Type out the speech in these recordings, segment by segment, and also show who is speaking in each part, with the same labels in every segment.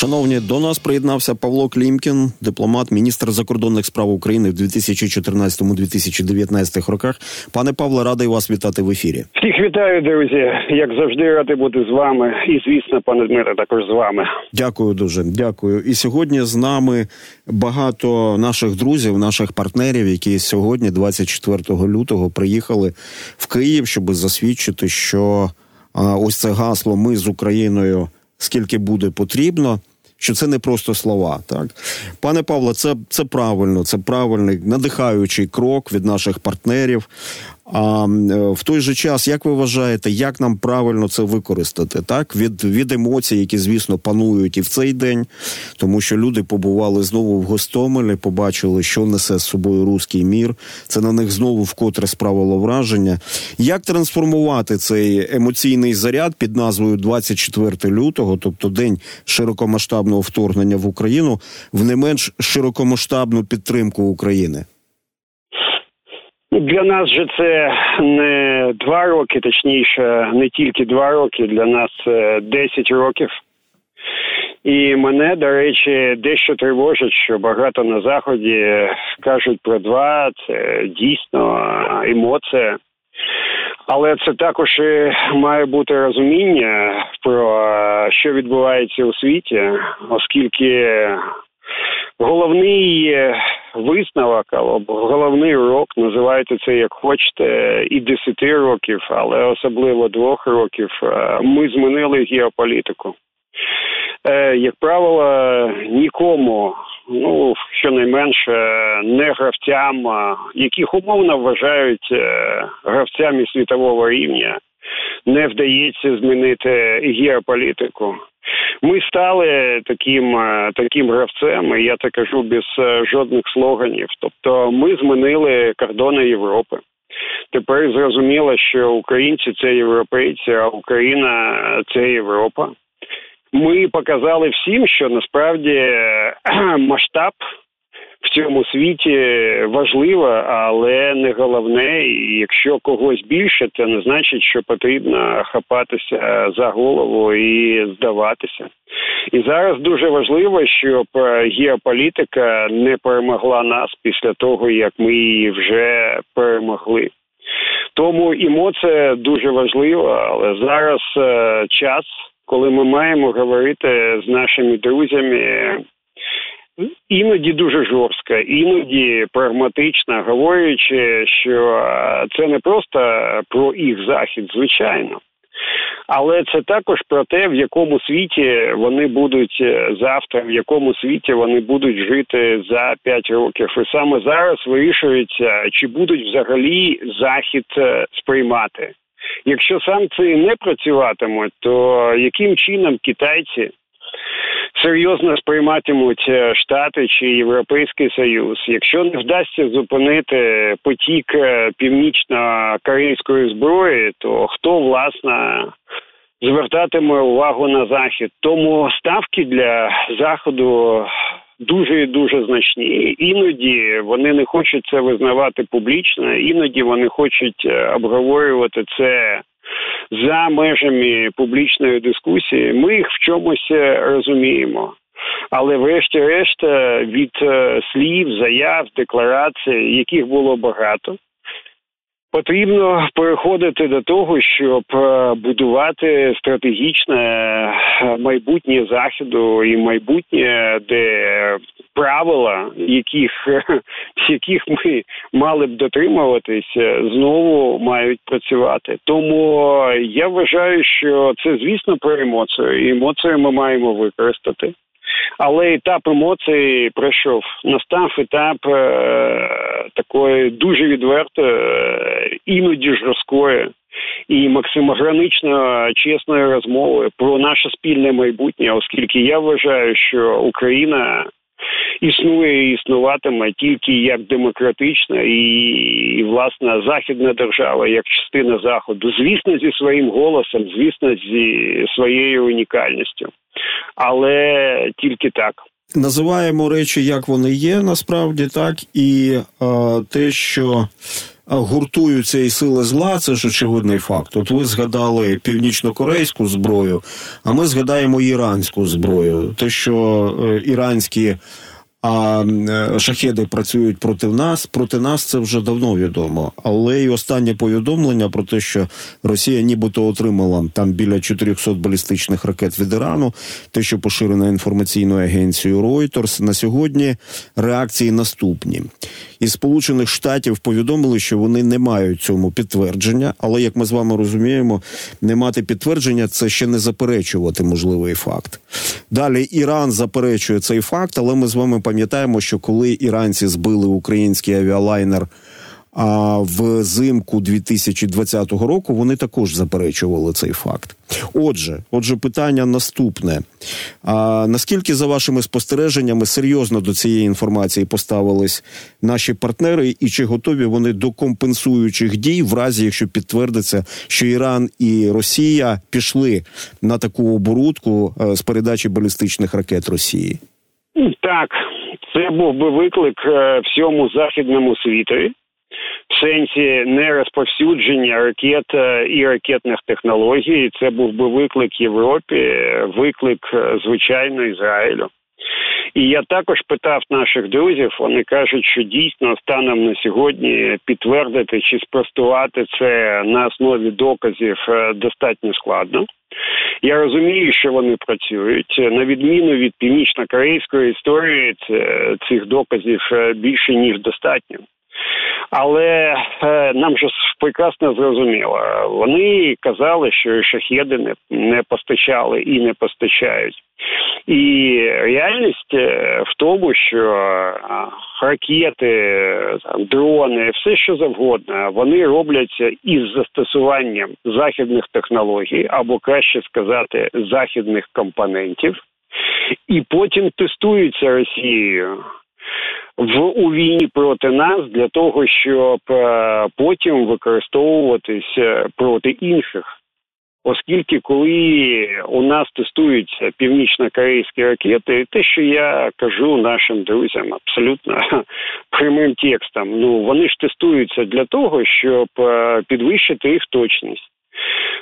Speaker 1: Шановні, до нас приєднався Павло Клімкін, дипломат, міністр закордонних справ України в 2014-2019 роках. Пане Павло, радий вас вітати в ефірі.
Speaker 2: Всіх вітаю, друзі. Як завжди, радий бути з вами. І звісно, пане Дмитре, також з вами.
Speaker 1: Дякую дуже. Дякую. І сьогодні з нами багато наших друзів, наших партнерів, які сьогодні, 24 лютого, приїхали в Київ, щоб засвідчити, що ось це гасло Ми з Україною скільки буде потрібно. Що це не просто слова, так пане Павло, це це правильно, це правильний надихаючий крок від наших партнерів. А е, в той же час, як ви вважаєте, як нам правильно це використати? Так, від від емоцій, які, звісно, панують і в цей день, тому що люди побували знову в Гостомелі, побачили, що несе з собою руський мір. Це на них знову вкотре справило враження. Як трансформувати цей емоційний заряд під назвою 24 лютого, тобто день широкомасштабного вторгнення в Україну, в не менш широкомасштабну підтримку України?
Speaker 2: Для нас же це не два роки, точніше, не тільки два роки. Для нас 10 років. І мене, до речі, дещо тривожить, що багато на заході кажуть про два. Це дійсно емоція. Але це також і має бути розуміння про що відбувається у світі, оскільки головний висновок або головний урок, називайте це як хочете, і 10 років, але особливо двох років. Е, ми змінили геополітику. Е, як правило, нікому, ну щонайменше не гравцям, яких умовно вважають е, гравцями світового рівня, не вдається змінити геополітику. Ми стали таким е, таким гравцем, і я це кажу без е, жодних слоганів. Тобто, ми змінили кордони Європи. Тепер зрозуміло, що українці це європейці, а Україна це Європа. Ми показали всім, що насправді е, масштаб в цьому світі важливо, але не головне. І Якщо когось більше, це не значить, що потрібно хапатися за голову і здаватися. І зараз дуже важливо, щоб геополітика не перемогла нас після того, як ми її вже перемогли. Тому емоція дуже важлива, але зараз е, час, коли ми маємо говорити з нашими друзями Іноді дуже жорстка, іноді прагматична, говорячи, що це не просто про їх захід, звичайно. Але це також про те, в якому світі вони будуть е, завтра, в якому світі вони будуть жити за п'ять років. І саме зараз вирішується, чи будуть взагалі захід е, сприймати. Якщо санкції не працюватимуть, то яким чином китайці серйозно сприйматимуть е, Штати чи Європейський Союз. Якщо не вдасться зупинити потік е, північно-корейської зброї, то хто власне звертатиме увагу на захід? Тому ставки для заходу. Дуже і дуже значні. Іноді вони не хочуть це визнавати публічно, іноді вони хочуть е, обговорювати це за межами публічної дискусії, ми їх в чомусь е, розуміємо. Але, врешті-решт, е, від е, слів, заяв, декларацій, яких було багато, Потрібно переходити до того, щоб е, будувати стратегічне е, майбутнє заходу і майбутнє, де правила, яких яких ми мали б дотримуватись, знову мають працювати. Тому я вважаю, що це звісно про емоцію. І емоції ми маємо використати. Але етап емоцій пройшов. Настав етап е, такої дуже відвертої, е, іноді жорсткої і максимогранично чесної розмови про наше спільне майбутнє, оскільки я вважаю, що Україна. Існує і існуватиме тільки як демократична і, і власна західна держава, як частина заходу, звісно, зі своїм голосом, звісно, зі своєю унікальністю але тільки так.
Speaker 1: Називаємо речі, як вони є, насправді так, і е, те, що гуртуються і сили зла, це ж очевидний факт. От ви згадали північно-корейську зброю, а ми згадаємо іранську зброю. Те, що е, іранські а е, шахеди працюють проти нас. Проти нас це вже давно відомо. Але і останнє повідомлення про те, що Росія нібито отримала там біля 400 балістичних ракет від Ірану, те, що поширено інформаційною агенцією Reuters, на сьогодні реакції наступні. Із Сполучених Штатів повідомили, що вони не мають цьому підтвердження, але як ми з вами розуміємо, не мати підтвердження це ще не заперечувати можливий факт. Далі Іран заперечує цей факт, але ми з вами пам'ятаємо, що коли іранці збили український авіалайнер. А взимку 2020 року вони також заперечували цей факт. Отже, отже, питання наступне: а наскільки за вашими спостереженнями серйозно до цієї інформації поставились наші партнери, і чи готові вони до компенсуючих дій, в разі якщо підтвердиться, що Іран і Росія пішли на таку оборудку е, з передачі балістичних ракет Росії?
Speaker 2: Так, це був би виклик е, всьому західному світові в сенсі нерозповсюдження ракет е, і ракетних технологій. Це був би виклик Європі, виклик е, звичайно Ізраїлю. І я також питав наших друзів. Вони кажуть, що дійсно станом на сьогодні підтвердити чи спростувати це на основі доказів е, достатньо складно. Я розумію, що вони працюють на відміну від північно-корейської історії. Цих доказів більше ніж достатньо. Але е, нам же прекрасно зрозуміло, вони казали, що шахеди не, не постачали і не постачають. І реальність е, в тому, що е, ракети, дрони, все що завгодно, вони робляться із застосуванням західних технологій, або краще сказати, західних компонентів, і потім тестуються Росією в у війні проти нас для того, щоб е, потім використовуватися проти інших. Оскільки коли у нас тестуються північно-корейські ракети, те, що я кажу нашим друзям, абсолютно прямим текстом, ну вони ж тестуються для того, щоб е, підвищити їх точність.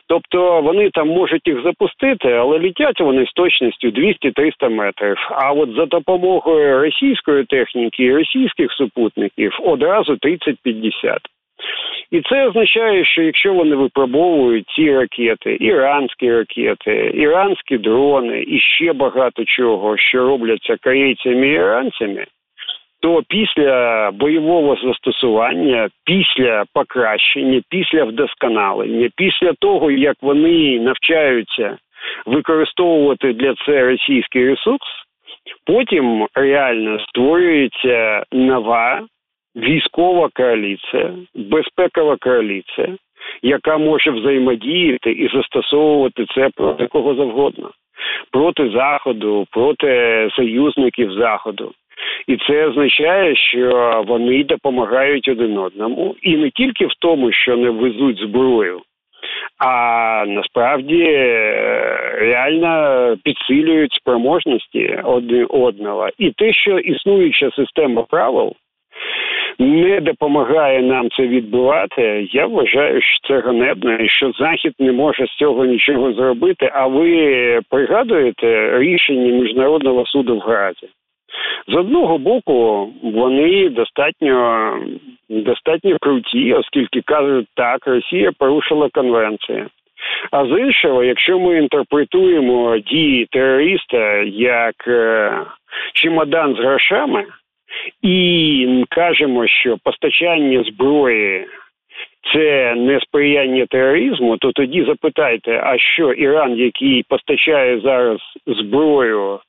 Speaker 2: Тобто вони там можуть їх запустити, але літять вони з точністю 200-300 метрів. А от за допомогою російської техніки і російських супутників одразу 30-50. І це означає, що якщо вони випробовують ці ракети, іранські ракети, іранські дрони і ще багато чого, що робляться корейцями і іранцями, то після бойового застосування, після покращення, після вдосконалення, після того як вони навчаються використовувати для це російський ресурс, потім реально створюється нова військова коаліція, безпекова коаліція, яка може взаємодіяти і застосовувати це проти кого завгодно. Проти заходу, проти союзників заходу, і це означає, що вони допомагають один одному, і не тільки в тому, що не везуть зброю, а насправді е, реально підсилюють спроможності один одного. І те, що існуюча система правил. Не допомагає нам це відбувати. Я вважаю, що це ганебно і що захід не може з цього нічого зробити. А ви пригадуєте рішення міжнародного суду в Гразі? З одного боку, вони достатньо достатньо круті, оскільки кажуть, так, Росія порушила конвенцію. А з іншого, якщо ми інтерпретуємо дії терориста як е, чемодан з грошами і кажемо, що постачання зброї це не сприяння тероризму, то тоді запитайте, а що Іран, який постачає зараз зброю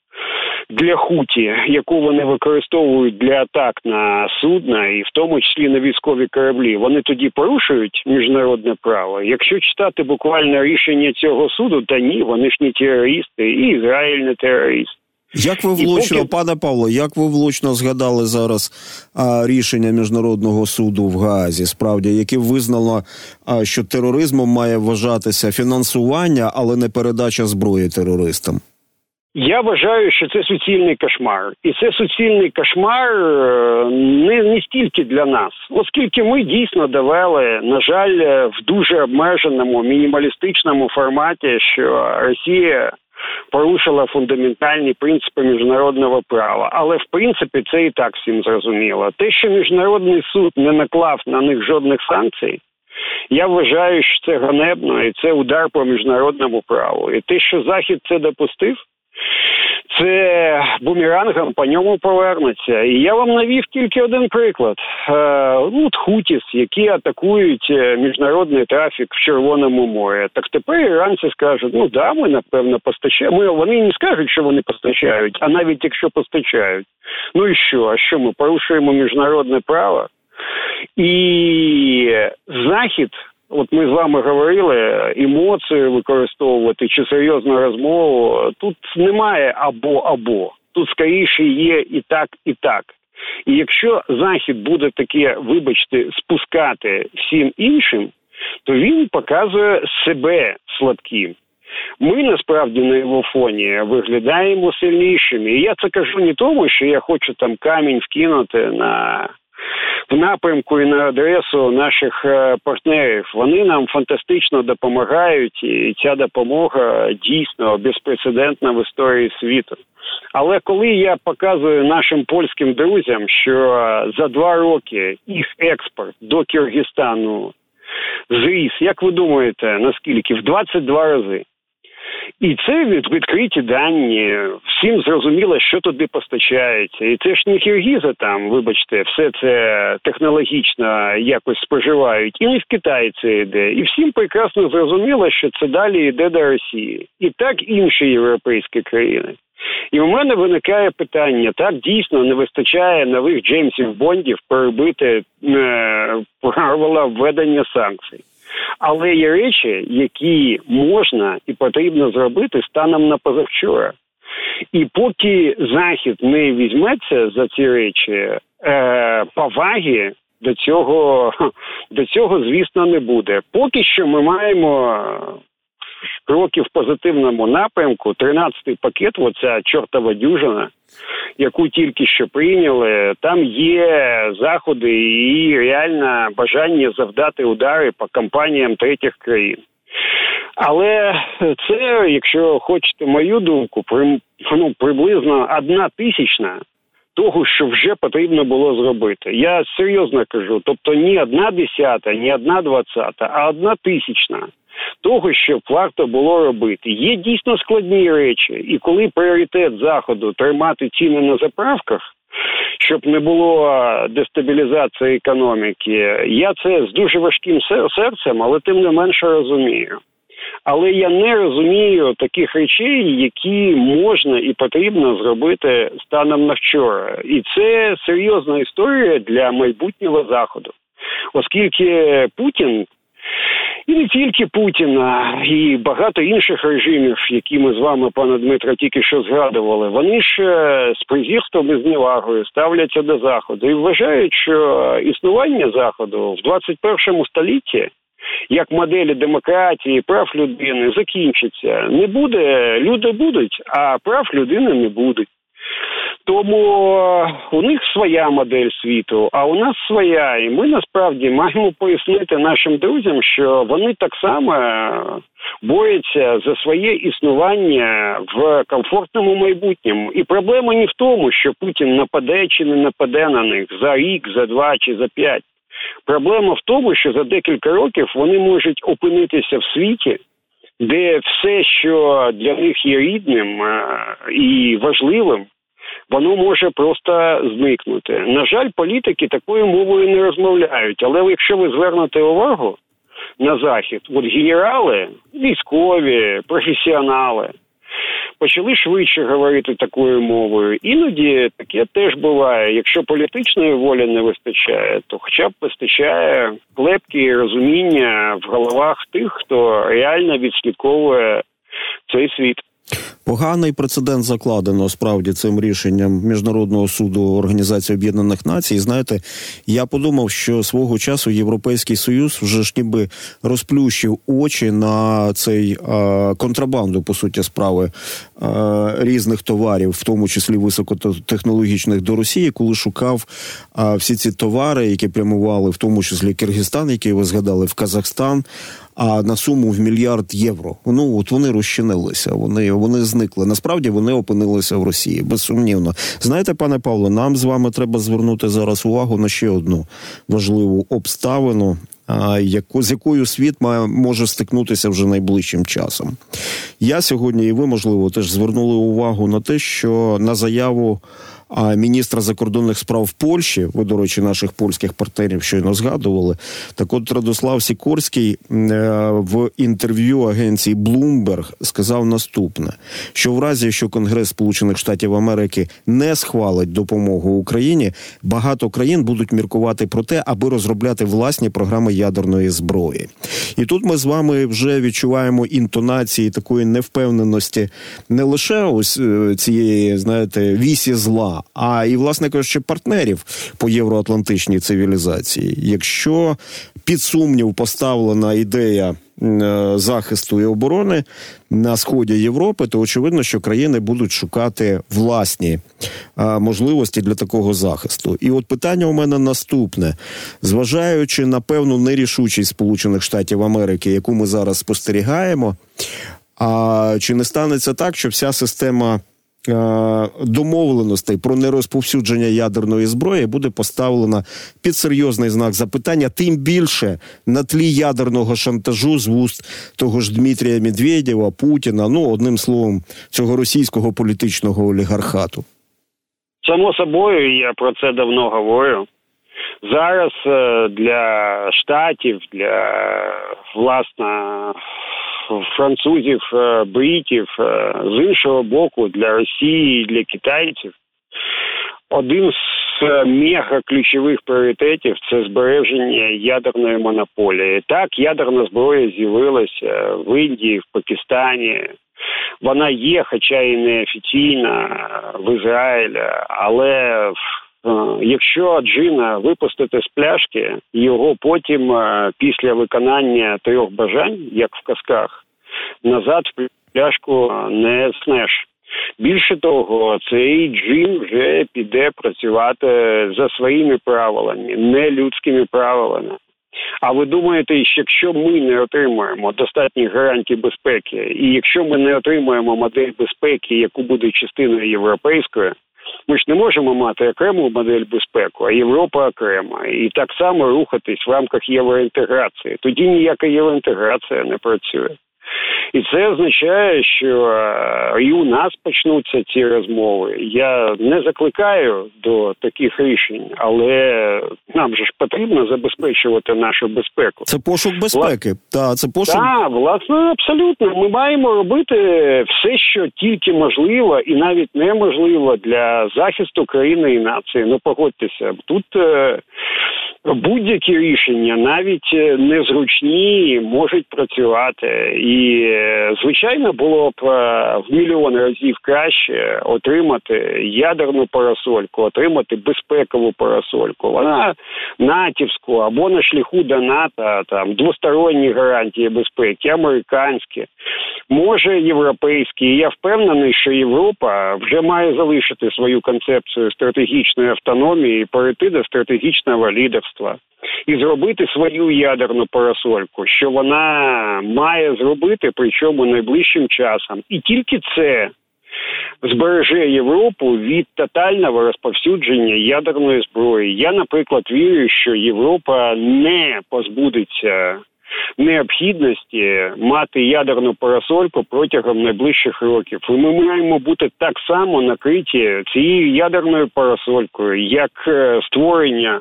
Speaker 2: для хуті, яку вони використовують для атак на судна, і в тому числі на військові кораблі, вони тоді порушують міжнародне право. Якщо читати буквально рішення цього суду, та ні, вони ж не терористи, і Ізраїль не терорист.
Speaker 1: Як ви влучно, поки... пане Павло, як ви влучно згадали зараз а, рішення міжнародного суду в Гаазі, справді, яке визнало, а, що тероризмом має вважатися фінансування, але не передача зброї терористам?
Speaker 2: Я вважаю, що це суцільний кошмар, і це суцільний кошмар е, не не стільки для нас, оскільки ми дійсно довели, на жаль, в дуже обмеженому мінімалістичному форматі, що Росія порушила фундаментальні принципи міжнародного права. Але в принципі це і так всім зрозуміло. Те, що міжнародний суд не наклав на них жодних санкцій. Я вважаю, що це ганебно і це удар по міжнародному праву. І те, що Захід це допустив, це бумерангом по ньому повернеться. І я вам навів тільки один приклад: е, ну, Хутіс, які атакують е, міжнародний трафік в Червоному морі. Так тепер іранці скажуть: ну да, ми напевно постачаємо. Ми вони не скажуть, що вони постачають, а навіть якщо постачають. Ну і що? А що ми порушуємо міжнародне право? І захід От ми з вами говорили емоції використовувати чи серйозну розмову. Тут немає або або тут скоріше є і так, і так. І якщо захід буде таке, вибачте, спускати всім іншим, то він показує себе слабким. Ми насправді на його фоні виглядаємо сильнішими. І я це кажу не тому, що я хочу там камінь вкинути на в напрямку і на адресу наших е, партнерів. Вони нам фантастично допомагають, і ця допомога дійсно безпрецедентна в історії світу. Але коли я показую нашим польським друзям, що за два роки їх експорт до Киргизстану зріс, як ви думаєте, наскільки в 22 рази? І це відкриті дані. Всім зрозуміло, що туди постачається. І це ж не Киргізи там, вибачте, все це технологічно якось споживають. І не в Китаї це йде. І всім прекрасно зрозуміло, що це далі йде до Росії. І так інші європейські країни. І у мене виникає питання: так дійсно не вистачає нових Джеймсів Бондів перебити е, правила введення санкцій. Але є речі, які можна і потрібно зробити станом на позавчора. І поки захід не візьметься за ці речі, е, поваги до цього, до цього, звісно, не буде. Поки що ми маємо кроки в позитивному напрямку. 13-й пакет, оця чортова дюжина, яку тільки що прийняли. Там є заходи і реальне бажання завдати удари по компаніям третіх країн. Але це, якщо хочете мою думку, ну, приблизно одна тисячна того, що вже потрібно було зробити. Я серйозно кажу, тобто ні одна десята, ні одна двадцята, а одна тисячна того, що варто було робити. Є дійсно складні речі, і коли пріоритет заходу тримати ціни на заправках. Щоб не було дестабілізації економіки, я це з дуже важким серцем, але тим не менше розумію. Але я не розумію таких речей, які можна і потрібно зробити станом на вчора, і це серйозна історія для майбутнього заходу, оскільки Путін і не тільки Путіна, і багато інших режимів, які ми з вами, пане Дмитро, тільки що згадували, вони ж е, з презірством і зневагою ставляться до заходу і вважають, що існування заходу в 21 столітті. Як моделі демократії, прав людини закінчиться, не буде, люди будуть, а прав людини не будуть. Тому е, у них своя модель світу, а у нас своя. І ми насправді маємо пояснити нашим друзям, що вони так само е, борються за своє існування в комфортному майбутньому. І проблема не в тому, що Путін нападе чи не нападе на них за рік, за два чи за п'ять. Проблема в тому, що за декілька років вони можуть опинитися в світі. Де все, що для них є рідним е, і важливим, воно може просто зникнути. На жаль, політики такою мовою не розмовляють. Але якщо ви звернете увагу на захід, от генерали, військові, професіонали. Почали швидше говорити такою мовою. Іноді таке теж буває. Якщо політичної волі не вистачає, то хоча б вистачає клепки і розуміння в головах тих, хто реально відслідковує цей світ.
Speaker 1: Поганий прецедент закладено справді цим рішенням міжнародного суду Організації Об'єднаних Націй. Знаєте, я подумав, що свого часу Європейський Союз вже ж ніби розплющив очі на цей а, контрабанду, по суті, справи а, різних товарів, в тому числі високотехнологічних до Росії, коли шукав а, всі ці товари, які прямували, в тому числі Киргизстан, який ви згадали, в Казахстан а на суму в мільярд євро. Ну от вони розчинилися, вони вони зникли. Насправді вони опинилися в Росії. Безсумнівно. Знаєте, пане Павло, нам з вами треба звернути зараз увагу на ще одну важливу обставину. Яку з якою світ має може стикнутися вже найближчим часом? Я сьогодні і ви можливо теж звернули увагу на те, що на заяву міністра закордонних справ Польщі, ви, до речі, наших польських партнерів щойно згадували. Так от Радослав Сікорський е, в інтерв'ю агенції Bloomberg сказав наступне: що в разі, якщо Конгрес Сполучених Штатів Америки не схвалить допомогу Україні, багато країн будуть міркувати про те, аби розробляти власні програми ядерної зброї. І тут ми з вами вже відчуваємо інтонації такої невпевненості не лише ось е, цієї, знаєте, вісі зла а і, власне кажучи, партнерів по євроатлантичній цивілізації. Якщо під сумнів поставлена ідея. Е, захисту і оборони на сході Європи, то очевидно, що країни будуть шукати власні можливості для такого захисту. І от питання у мене наступне: зважаючи на певну нерішучість Сполучених Штатів Америки, яку ми зараз спостерігаємо, а чи не станеться так, що вся система Е, домовленостей про нерозповсюдження ядерної зброї буде поставлена під серйозний знак запитання, тим більше на тлі ядерного шантажу з вуст того ж Дмитрія Медведєва, Путіна, ну одним словом, цього російського політичного олігархату.
Speaker 2: Само собою, я про це давно говорю. Зараз е, для штатів, для власне французів, е, бритів е, з іншого боку для Росії, для китайців. Один з е, мега ключових пріоритетів це збереження ядерної монополії. Так, ядерна зброя з'явилася в Індії, в Пакистані. Вона є, хоча і не офіційна в Ізраїлі, але Якщо джина випустити з пляшки, його потім після виконання трьох бажань, як в казках, назад в пляшку не снеш. Більше того, цей джин вже піде працювати за своїми правилами, не людськими правилами. А ви думаєте, що якщо ми не отримаємо достатніх гарантій безпеки, і якщо ми не отримаємо модель безпеки, яку буде частиною європейської, ми ж не можемо мати окрему модель безпеку, а Європа окрема, і так само рухатись в рамках євроінтеграції. Тоді ніяка євроінтеграція не працює. І це означає, що е, і у нас почнуться ці розмови. Я не закликаю до таких рішень, але нам же ж потрібно забезпечувати нашу безпеку.
Speaker 1: Це пошук безпеки. Вла... Та це пошук
Speaker 2: Так, власне, абсолютно. Ми маємо робити все, що тільки можливо, і навіть неможливо для захисту країни і нації. Ну погодьтеся, тут. Е, будь-які рішення, навіть е, незручні, можуть працювати, і звичайно було б е, в мільйон разів краще отримати ядерну парасольку, отримати безпекову парасольку. Вона натівську або на шляху до НАТО, там двосторонні гарантії безпеки, американські, може європейські. І Я впевнений, що Європа вже має залишити свою концепцію стратегічної автономії і перейти до стратегічного лідерства і зробити свою ядерну парасольку, що вона має зробити, причому найближчим часом, і тільки це. Збереже Європу від тотального розповсюдження ядерної зброї. Я, наприклад, вірю, що Європа не позбудеться необхідності мати ядерну парасольку протягом найближчих років. І Ми маємо бути так само накриті цією ядерною парасолькою, як е, створення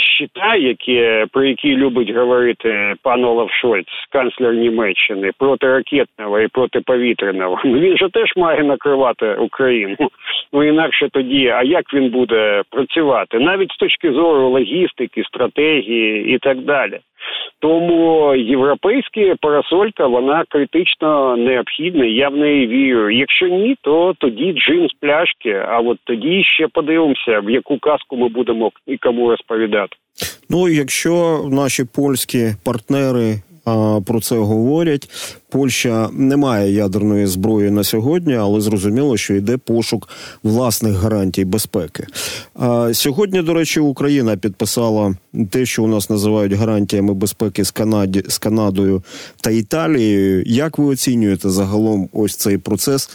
Speaker 2: щита, які про які любить говорити пан Олаф Шольц, канцлер Німеччини, протиракетного і протиповітряного, він же теж має накривати Україну. Ну інакше тоді, а як він буде працювати, навіть з точки зору логістики, стратегії і так далі. Тому європейська парасолька вона критично необхідна. Я в неї вірю. Якщо ні, то тоді джин з пляшки. А от тоді ще подивимося, в яку казку ми будемо і кому розповідати.
Speaker 1: Ну якщо наші польські партнери про це говорять. Польща не має ядерної зброї на сьогодні, але зрозуміло, що йде пошук власних гарантій безпеки. Сьогодні, до речі, Україна підписала те, що у нас називають гарантіями безпеки з Канаді з Канадою та Італією. Як ви оцінюєте загалом ось цей процес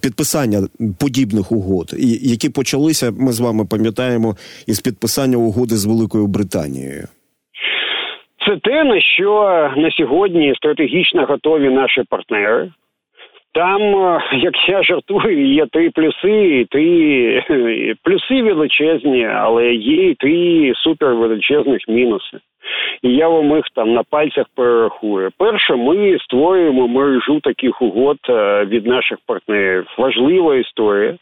Speaker 1: підписання подібних угод, які почалися? Ми з вами пам'ятаємо із підписання угоди з Великою Британією?
Speaker 2: Це те, на що на сьогодні стратегічно готові наші партнери. Там, е, як я жартую, є три плюси, три плюси величезні, але є і три супер величезних мінуси. І я вам їх там на пальцях перерахую. Перше, ми створюємо мережу таких угод е, від наших партнерів. Важлива історія.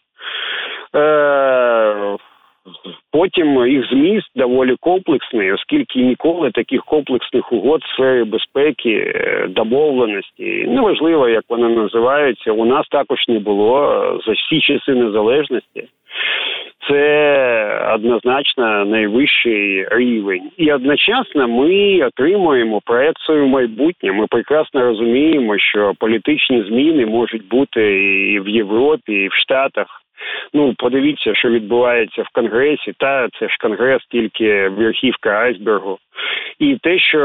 Speaker 2: Е, Потім їх зміст доволі комплексний, оскільки ніколи таких комплексних угод в сфері безпеки, е, домовленості неважливо, як вони називаються. У нас також не було за всі часи незалежності. Це однозначно найвищий рівень, і одночасно ми отримуємо проекцію майбутнє. Ми прекрасно розуміємо, що політичні зміни можуть бути і в Європі, і в Штатах. Ну, подивіться, що відбувається в Конгресі. Та це ж конгрес тільки верхівка айсбергу. І те, що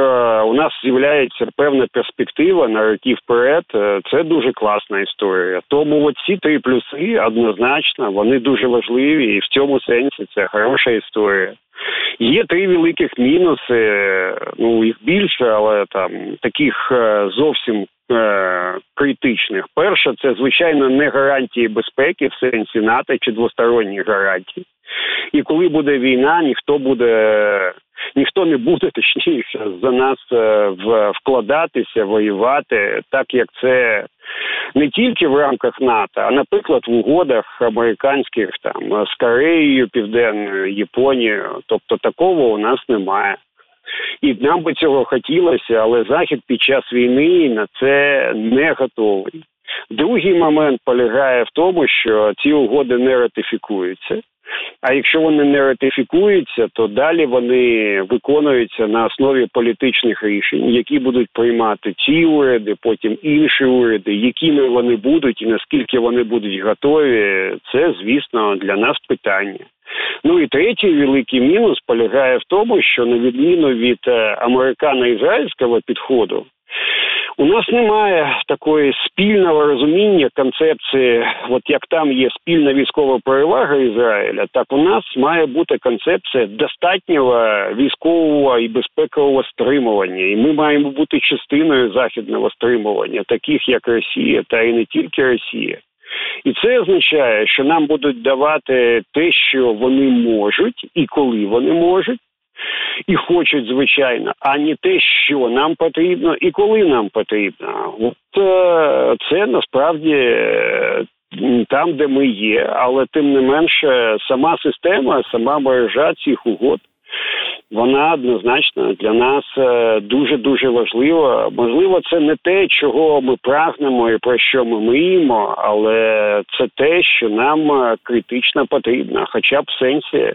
Speaker 2: у нас з'являється певна перспектива на роки вперед, е, це дуже класна історія. Тому оці ці три плюси однозначно вони дуже важливі, і в цьому сенсі це хороша історія. Є три великих мінуси. Ну їх більше, але там таких е, зовсім е, критичних. Перше, це звичайно не гарантії безпеки в сенсі НАТО чи двосторонні гарантії. І коли буде війна, ніхто буде. Ніхто не буде точніше за нас е, вкладатися, воювати, так як це не тільки в рамках НАТО, а наприклад в угодах американських там з Кореєю, Південною, Японією. Тобто такого у нас немає. І нам би цього хотілося, але захід під час війни на це не готовий. Другий момент полягає в тому, що ці угоди не ратифікуються. А якщо вони не ратифікуються, то далі вони виконуються на основі політичних рішень, які будуть приймати ці уряди, потім інші уряди, якими вони будуть і наскільки вони будуть готові, це звісно для нас питання. Ну і третій великий мінус полягає в тому, що на відміну від е, американо-ізраїльського підходу. У нас немає такої спільного розуміння концепції, от як там є спільна військова перевага Ізраїля, так у нас має бути концепція достатнього військового і безпекового стримування, і ми маємо бути частиною західного стримування, таких як Росія, та і не тільки Росія. І це означає, що нам будуть давати те, що вони можуть, і коли вони можуть, і хочуть, звичайно, а не те, що нам потрібно, і коли нам потрібно. От е, це насправді. Е, там, де ми є, але тим не менше, сама система, сама мережа цих угод вона однозначно для нас дуже дуже важлива. Можливо, це не те, чого ми прагнемо і про що ми мріємо, але це те, що нам е, критично потрібно, хоча б в сенсі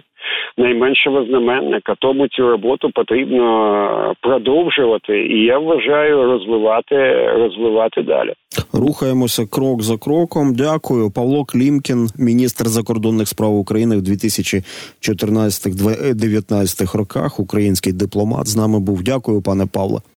Speaker 2: найменшого знаменника. Тому цю роботу потрібно продовжувати, і я вважаю розвивати, розвивати далі.
Speaker 1: Рухаємося крок за кроком. Дякую, Павло Клімкін, міністр закордонних справ України в 2014-2019 роках. Український дипломат з нами був. Дякую, пане Павло.